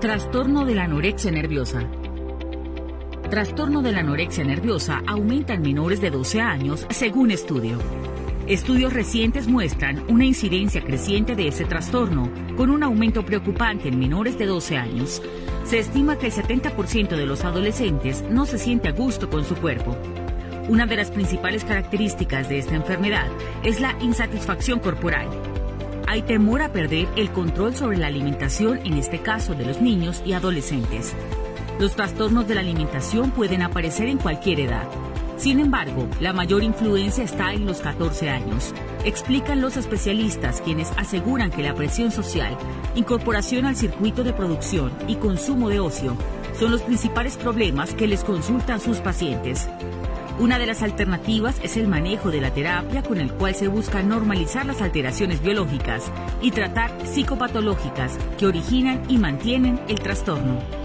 Trastorno de la anorexia nerviosa. Trastorno de la anorexia nerviosa aumenta en menores de 12 años según estudio. Estudios recientes muestran una incidencia creciente de ese trastorno, con un aumento preocupante en menores de 12 años. Se estima que el 70% de los adolescentes no se siente a gusto con su cuerpo. Una de las principales características de esta enfermedad es la insatisfacción corporal. Hay temor a perder el control sobre la alimentación, en este caso de los niños y adolescentes. Los trastornos de la alimentación pueden aparecer en cualquier edad. Sin embargo, la mayor influencia está en los 14 años. Explican los especialistas quienes aseguran que la presión social, incorporación al circuito de producción y consumo de ocio son los principales problemas que les consultan sus pacientes. Una de las alternativas es el manejo de la terapia con el cual se busca normalizar las alteraciones biológicas y tratar psicopatológicas que originan y mantienen el trastorno.